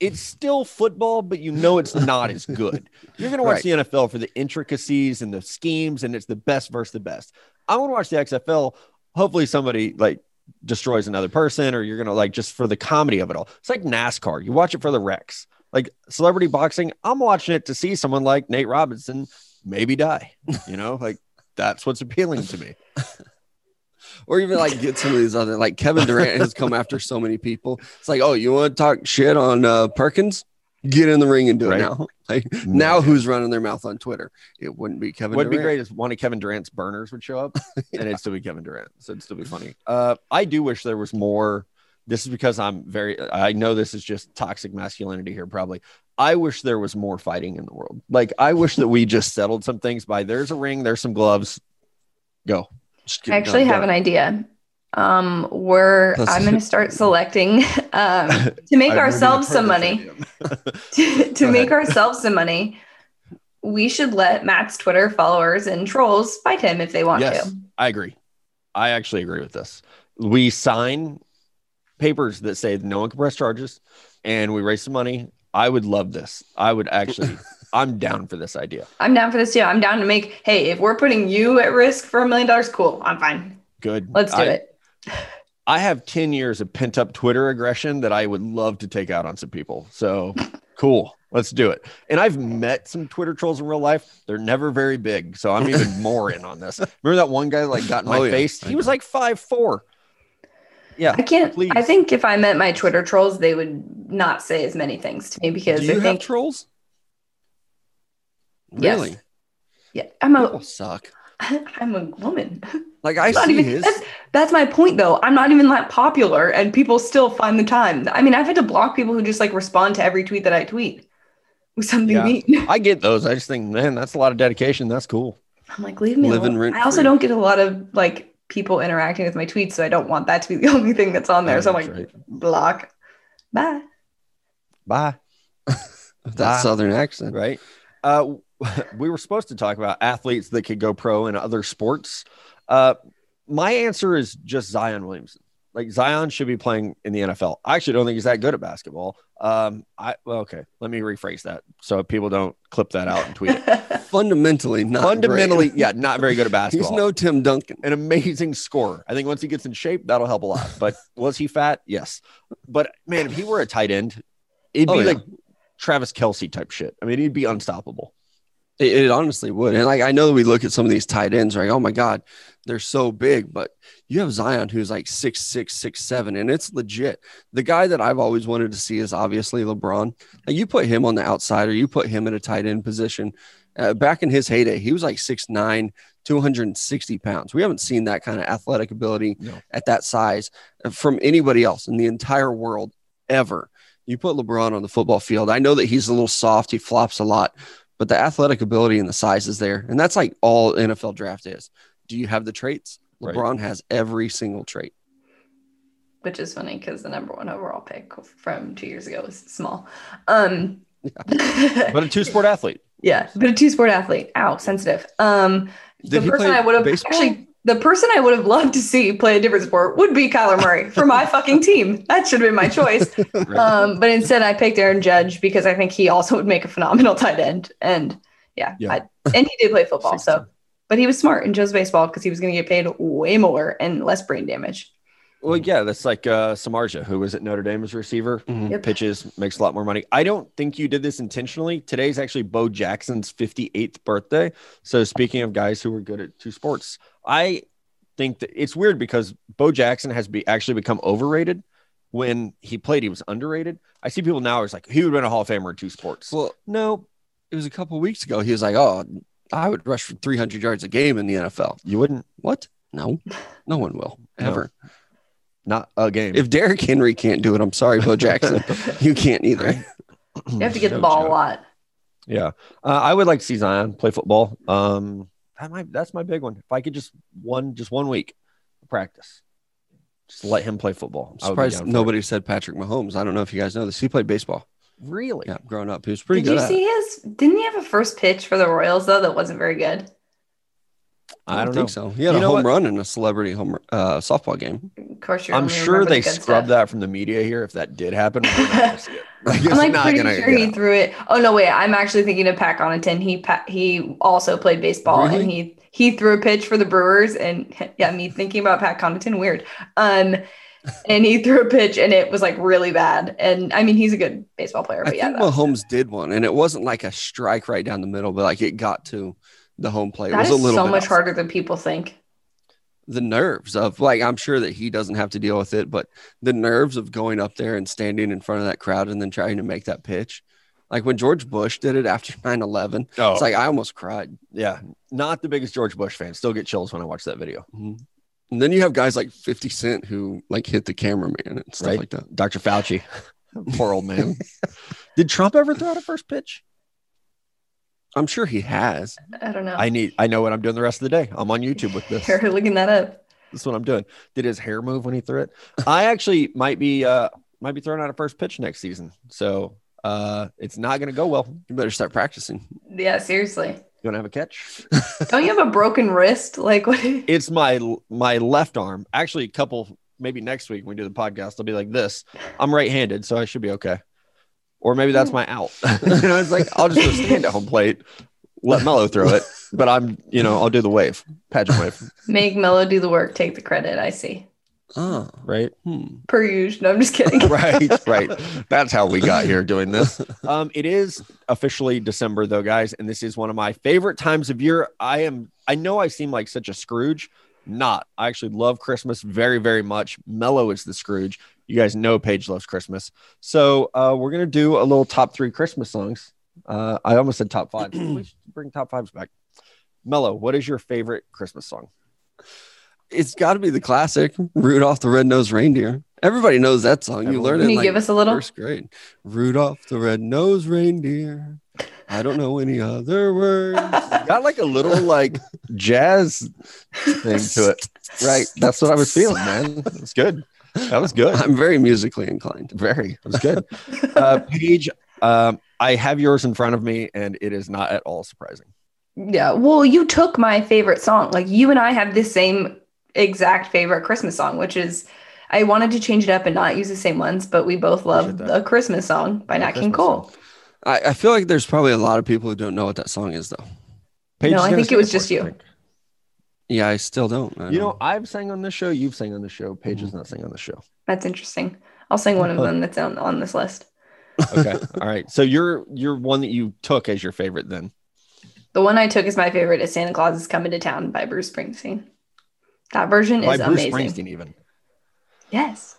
It's still football, but you know it's not as good. You're gonna watch Right. the NFL for the intricacies and the schemes, and it's the best versus the best. I want to watch the XFL. Hopefully, somebody like destroys another person, or you're gonna like just for the comedy of it all. It's like NASCAR. You watch it for the wrecks. Like celebrity boxing, I'm watching it to see someone like Nate Robinson maybe die. You know, like that's what's appealing to me. Or even like get some of these other like Kevin Durant has come after so many people. It's like, oh, you want to talk shit on uh, Perkins? Get in the ring and do Right. it now. Like now, who's running their mouth on Twitter? It wouldn't be Kevin. What'd be great is one of Kevin Durant's burners would show up and it'd still be Kevin Durant. So it'd still be funny. Uh, I do wish there was more. This is because I'm very, I know this is just toxic masculinity here, probably. I wish there was more fighting in the world. Like, I wish that we just settled some things by there's a ring, there's some gloves, go. I actually done. have an idea. Um, we're I'm gonna start selecting um to make ourselves some money. to, to make ourselves some money, we should let Matt's Twitter followers and trolls fight him if they want Yes. to. I agree. I actually agree with this. We sign papers that say no one can press charges and we raise some money. I would love this. I would actually, I'm down for this idea. I'm down for this too. I'm down to make, hey, if we're putting you at risk for a million dollars, cool. I'm fine. Good. Let's do I- it. I have 10 years of pent up Twitter aggression that I would love to take out on some people. So Cool. Let's do it. And I've met some Twitter trolls in real life. They're never very big. So I'm even more in on this. Remember that one guy like got in my Oh, yeah. face? He was like five four. Yeah. I can't. Please. I think if I met my Twitter trolls, they would not say as many things to me because Do you I have think, trolls? Yes. Really? yeah, I'm People a, suck. I'm a woman. Like I Not see even- his. that's, that's my point, though. I'm not even that popular, and people still find the time. I mean, I've had to block people who just like respond to every tweet that I tweet with something Yeah. mean. I get those. I just think, man, that's a lot of dedication. That's cool. I'm like, leave me Living alone. I also free. don't get a lot of like people interacting with my tweets, so I don't want that to be the only thing that's on there. Yeah, so I'm like, right. block. Bye. Bye. that Ah. southern accent. Right. Uh, we were supposed to talk about athletes that could go pro in other sports. Uh, my answer is just Zion Williamson. Like Zion should be playing in the NFL. I actually don't think he's that good at basketball. Um, I well, okay. Let me rephrase that so people don't clip that out and tweet it. Fundamentally, not Fundamentally, yeah, not very good at basketball. He's no Tim Duncan. an amazing scorer. I think once he gets in shape, that'll help a lot. But was he fat? Yes. But man, if he were a tight end, it'd Oh, be yeah. like Travis Kelce type shit. I mean, he'd be unstoppable. It, it honestly would. And like I know that we look at some of these tight ends, right? oh my God, they're so big, but you have Zion who's like six, six, six, seven, and it's legit. The guy that I've always wanted to see is obviously LeBron. Like you put him on the outside or you put him in a tight end position. Uh, back in his heyday, he was like 6'9, 260 pounds. We haven't seen that kind of athletic ability No. at that size from anybody else in the entire world ever. You put LeBron on the football field. I know that he's a little soft, he flops a lot, but the athletic ability and the size is there. And that's like all NFL draft is. Do you have the traits? Right. LeBron has every single trait. Which is funny because the number one overall pick from two years ago was small. Um, But a two sport athlete. yeah, but a two sport athlete. Ow, sensitive. Um, Did the he person play I would have actually, the person I would have loved to see play a different sport would be Kyler Murray for my fucking team. That should have been my choice. Um, but instead, I picked Aaron Judge because I think he also would make a phenomenal tight end. And yeah, Yeah. I, and he did play football. So, but he was smart and chose baseball because he was going to get paid way more and less brain damage. Well, yeah, that's like uh, Samardzija, who was at Notre Dame as a receiver, Mhm. Yep. pitches, makes a lot more money. I don't think you did this intentionally. Today's actually Bo Jackson's 58th birthday. So, speaking of guys who were good at two sports, I think that it's weird because Bo Jackson has be actually become overrated. When he played, he was underrated. I see people now, it's like he would have been a Hall of Famer in two sports. Well, no, it was a couple weeks ago. He was like, "Oh, I would rush for 300 yards a game in the NFL." you wouldn't. What? No, no one will No. Ever. Not a game. If Derrick Henry can't do it, I'm sorry, Bo Jackson, you can't either. You have to get the ball joke. a lot. Yeah, uh, I would like to see Zion play football. Um, that might that's my big one. If I could just one just one week of practice, just let him play football. I'm I would be surprised down for nobody said Patrick Mahomes. I don't know if you guys know this. He played baseball. really. Yeah, growing up, he was pretty Did good Did you at see it. his? Didn't he have a first pitch for the Royals though that wasn't very good? I don't, know. think so. He had You a home what? run in a celebrity home uh, softball game. Of course, you I'm sure they the scrubbed that from the media here. If that did happen, we're not gonna see it. Like, it's I'm like not pretty gonna sure get he out. threw it. Oh no, wait! I'm actually thinking of Pat Connaughton. He pa- he also played baseball, and he he threw a pitch for the Brewers, and yeah, me thinking about Pat Connaughton, weird. Um, and he threw a pitch, and it was like really bad. And I mean, he's a good baseball player, I but yeah, think that, Mahomes did one, and it wasn't like a strike right down the middle, but like it got to the home plate. It that was is a little so bit much off. harder than people think. The nerves of like I'm sure that he doesn't have to deal with it, but the nerves of going up there and standing in front of that crowd and then trying to make that pitch. Like when George Bush did it after 9-11, Oh, it's like I almost cried. yeah, not the biggest George Bush fan. Still get chills when I watch that video. Mhm. And then you have guys like 50 Cent who like hit the cameraman and stuff Right. like that. Dr. Fauci, poor old man. did Trump ever throw out a first pitch? I'm sure he has. I don't know. I need. I know what I'm doing the rest of the day. I'm on YouTube with this. You're looking that up. That's what I'm doing. Did his hair move when he threw it? I actually might be uh might be throwing out a first pitch next season. So uh it's not gonna go well. You better start practicing. Yeah, seriously. You wanna have a catch? Don't you have a broken wrist? Like what? It's my my left arm. Actually, a couple maybe next week when we do the podcast, I'll be like this. I'm right-handed, so I should be okay. Or maybe that's my out. you know, it's like I'll just go stand at home plate, let Mello throw it, but I'm you know, I'll do the wave, pageant wave. Make Mello do the work, take the credit. I see. Oh, right? hmm. Per usual. No, I'm just kidding. right, right. That's how we got here doing this. Um, it is officially December though, guys, and this is one of my favorite times of year. I am. I know I seem like such a Scrooge. Not. I actually love Christmas very, very much. Mellow is the Scrooge. You guys know Paige loves Christmas, so uh, we're gonna do a little top three Christmas songs. Uh, I almost said top five. we should bring top fives back. Mellow, what is your favorite Christmas song? It's got to be the classic Rudolph the Red-Nosed Reindeer. Everybody knows that song. You Everyone learn it Can you like give us a little? first grade. Rudolph the Red-Nosed Reindeer. I don't know any other words. Got like a little like jazz thing to it. Right. That's what I was feeling, man. It's good. That was good. I'm very musically inclined. Very. It was good. Uh, Paige, um, I have yours in front of me, and it is not at all surprising. Yeah. Well, you took my favorite song. Like you and I have the same exact favorite Christmas song, which is I wanted to change it up and not use the same ones, but we both love Appreciate the Christmas song by Yeah, Nat King Cole. I, I feel like there's probably a lot of people who don't know what that song is, though. Paige No, is I think it was just you. think. Yeah, I still don't. I You know, don't. I've sang on this show. You've sang on the show. Paige Mm-hmm. is not sang on the show. That's interesting. I'll sing one of them that's on, on this list. Okay. all right. So you're you're one that you took as your favorite then. The one I took as my favorite is Santa Claus is Coming to Town by Bruce Springsteen. That version is amazing. By is Bruce amazing. Springsteen, even. Yes.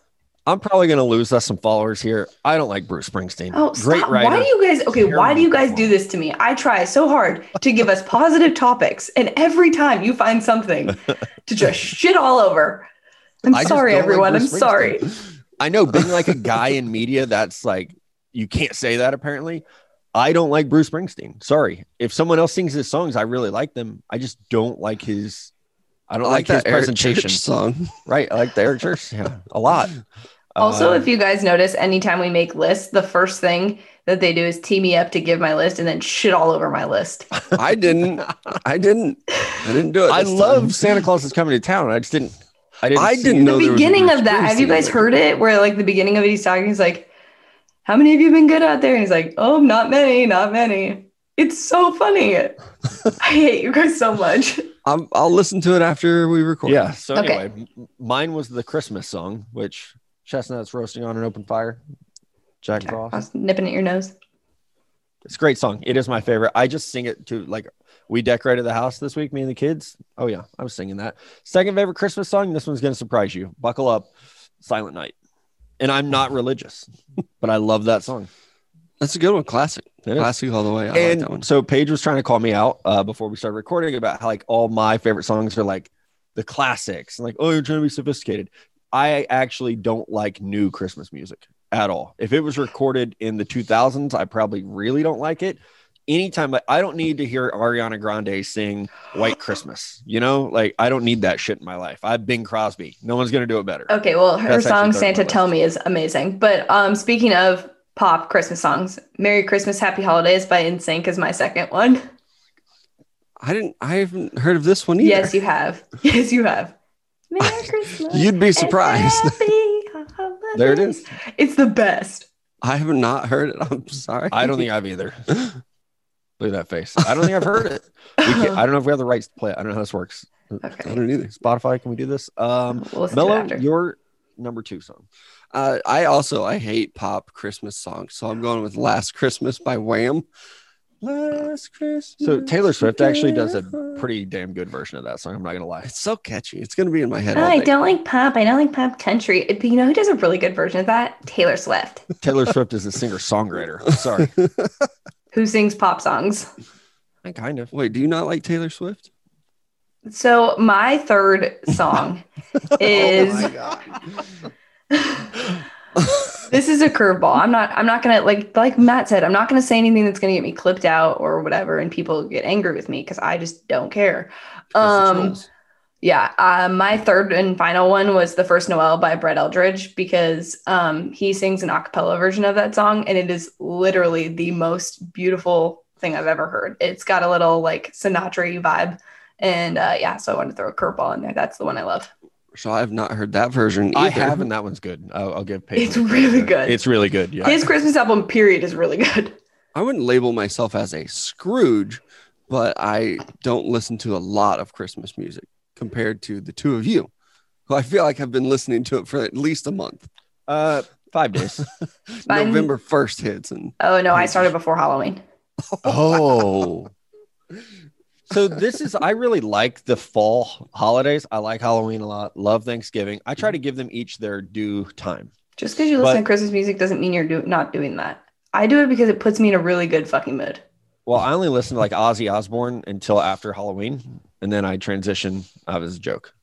I'm probably gonna lose us some followers here. I don't like Bruce Springsteen. Oh, great stop. writer. Why do you guys okay? Why do you guys do this to me? I try so hard to give us positive topics, and every time you find something to just shit all over. I'm I sorry, don't like everyone. I'm sorry. I know being like a guy in media, that's like you can't say that apparently. I don't like Bruce Springsteen. Sorry. If someone else sings his songs, I really like them. I just don't like his I don't I like, like his Eric presentation. Church song. Right. I like the Eric Church. Yeah. A lot. Also, Uh, if you guys notice, anytime we make lists, the first thing that they do is tee me up to give my list and then shit all over my list. I didn't. I didn't. I didn't do it. I love time. Santa Claus is coming to town. I just didn't I didn't I didn't it. know the there was a beginning of that, have you guys heard it? Where like the beginning of it, he's talking, he's like, How many of you have been good out there? And he's like, Oh, not many, not many. It's so funny. I hate you guys so much. I'm, I'll listen to it after we record. Yeah. So Okay. anyway, m- mine was the Christmas song, which chestnuts roasting on an open fire. Jack I Frost. was nipping at your nose. It's a great song. It is my favorite. I just sing it to like we decorated the house this week, me and the kids. Oh yeah, I was singing that. Second favorite Christmas song. This one's gonna surprise you. Buckle up, Silent Night. And I'm not religious, but I love that song. That's a good one. Classic. It is. Classic all the way. I like that one. and so Paige was trying to call me out uh, before we started recording about how like all my favorite songs are like the classics and like oh you're trying to be sophisticated. I actually don't like new Christmas music at all. If it was recorded in the 2000s, I probably really don't like it. Anytime like, I don't need to hear Ariana Grande sing White Christmas, you know, like I don't need that shit in my life. I've Bing Crosby. No one's gonna do it better. Okay, well, her That's song Santa my Tell. Me is amazing. But um speaking of pop Christmas songs, Merry Christmas, Happy Holidays by NSYNC is my second one. I didn't. I haven't heard of this one either. Yes, you have. Yes, you have. Merry Christmas. You'd be surprised. There it is. It's the best. I have not heard it. I'm sorry. I don't think I've either. Look at that face. I don't think I've heard it. We can't, I don't know if we have the rights to play it. I don't know how this works. Okay. I don't either. Spotify, can we do this? Um, We'll listen Mello, your number two song. Uh, I also I hate pop Christmas songs, so I'm going with "Last Christmas" by Wham. Last Christmas. So Taylor Swift actually does a pretty damn good version of that song. I'm not gonna lie. It's so catchy. It's gonna be in my head. Oh, all I don't like pop. I don't like pop country. But you know who does a really good version of that? Taylor Swift, Taylor Swift is a singer songwriter. Sorry, who sings pop songs. I kind of. Wait, do you not like Taylor Swift? So my third song oh is Oh God. This is a curveball. I'm not I'm not gonna like like Matt said, I'm not gonna say anything that's gonna get me clipped out or whatever, and people get angry with me because I just don't care. Um yeah, uh, my third and final one was the first Noel by Brett Eldredge because um, he sings an a cappella version of that song, and it is literally the most beautiful thing I've ever heard. It's got a little like Sinatra vibe, and uh, yeah, so I wanted to throw a curveball in there. That's the one I love. So I have not heard that version. Either. I have, and that one's good. I'll, I'll give. Peyton It's really there. good. It's really good. Yeah. His Christmas album, period, is really good. I wouldn't label myself as a Scrooge, but I don't listen to a lot of Christmas music compared to the two of you. who I feel like I've been listening to it for at least a month. Uh, five days. November 1st hits and Oh no, I started before Halloween. oh. So this is I really like the fall holidays. I like Halloween a lot. Love Thanksgiving. I try to mm-hmm. give them each their due time. Just because you listen But- to Christmas music doesn't mean you're do- not doing that. I do it because it puts me in a really good fucking mood. Well, I only listen to like Ozzy Osbourne until after Halloween, and then I transition. I was a joke.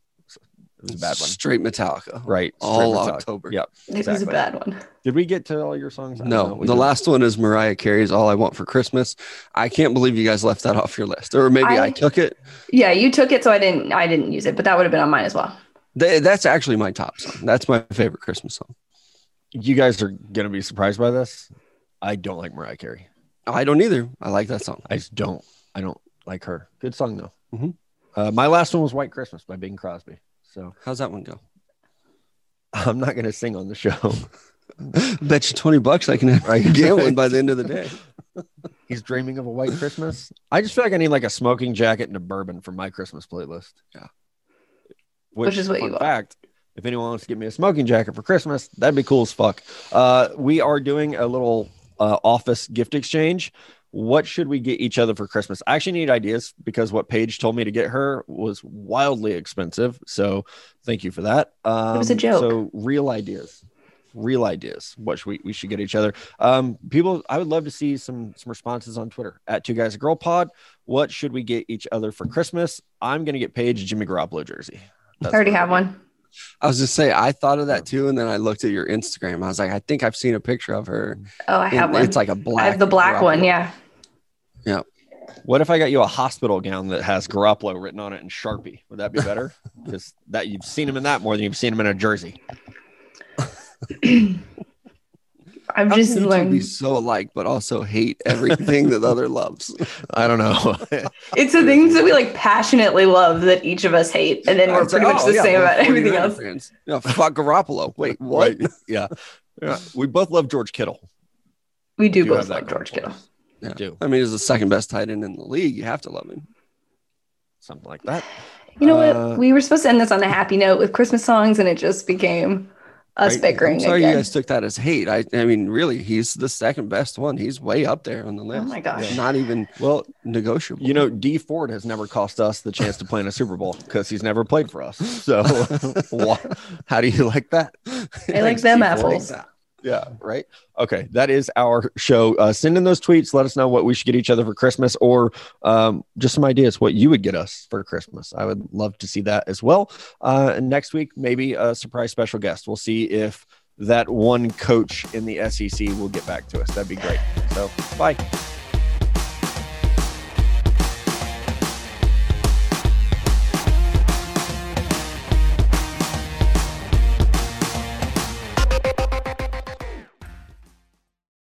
So It was a bad one. straight Metallica. Right. All Straight Metallica. October. Yep. It was a bad one. Did we get to all your songs? I No, the didn't. last one is Mariah Carey's All I Want for Christmas. I can't believe you guys left that off your list. Or maybe I, I- took it. Yeah, you took it, so I didn't. I didn't use it, but that would have been on mine as well. Th- That's actually my top song. That's my favorite Christmas song. You guys are gonna be surprised by this. I don't like Mariah Carey. I don't either. I like that song. I just don't. I don't like her. Good song though. Mhm. Uh, my last one was White Christmas by Bing Crosby. So How's that one go? I'm not gonna sing on the show. Bet you 20 bucks I can have you gambling by the end of the day. He's dreaming of a white Christmas. I just feel like I need like a smoking jacket and a bourbon for my Christmas playlist. Yeah. Which is what fun you are. fact. If anyone wants to get me a smoking jacket for Christmas, that'd be cool as fuck. Uh, we are doing a little uh, office gift exchange. What should we get each other for Christmas? I actually need ideas because what Paige told me to get her was wildly expensive. So thank you for that. Um, was a joke. So real ideas, real ideas. What should we, we should get each other? Um, people, I would love to see some some responses on Twitter at Two Guys a Girl Pod. What should we get each other for Christmas? I'm gonna get Paige a Jimmy Garoppolo jersey. I already have I'm one. I was just say I thought of that too, and then I looked at your Instagram. I was like, I think I've seen a picture of her. Oh, I have And one. It's like a black. I have the black one. Yeah. What if I got you a hospital gown that has Garoppolo written on it in Sharpie? Would that be better? Because that you've seen him in that more than you've seen him in a jersey. I'm How just can you be so alike, but also hate everything that the other loves. I don't know. It's the things that we like passionately love that each of us hate, and then we're It's like, pretty much oh, the yeah, same about everything else. Fans. Yeah, fuck Garoppolo. Wait, what? Right. Yeah. yeah. We both love George Kittle. We do Do both love George going Kittle. us. We Yeah. do. I mean, he's the second best tight end in the league. You have to love him. Something like that. You know Uh, what? We were supposed to end this on a happy note with Christmas songs, and it just became us Right. bickering I'm sorry again. you guys took that as hate. I, I mean, really, he's the second best one. He's way up there on the list. oh my gosh. Not even Well, negotiable. you know, Dee Ford has never cost us the chance to play in a Super Bowl because he's never played for us. So, how do you like that? I like them Steve apples. Ford. Yeah, right. Okay, that is our show. Uh, send in those tweets. Let us know what we should get each other for Christmas, or um, just some ideas what you would get us for Christmas. I would love to see that as well. Uh, and next week, maybe a surprise special guest. We'll see if that one coach in the SEC will get back to us. That'd be great. So, bye.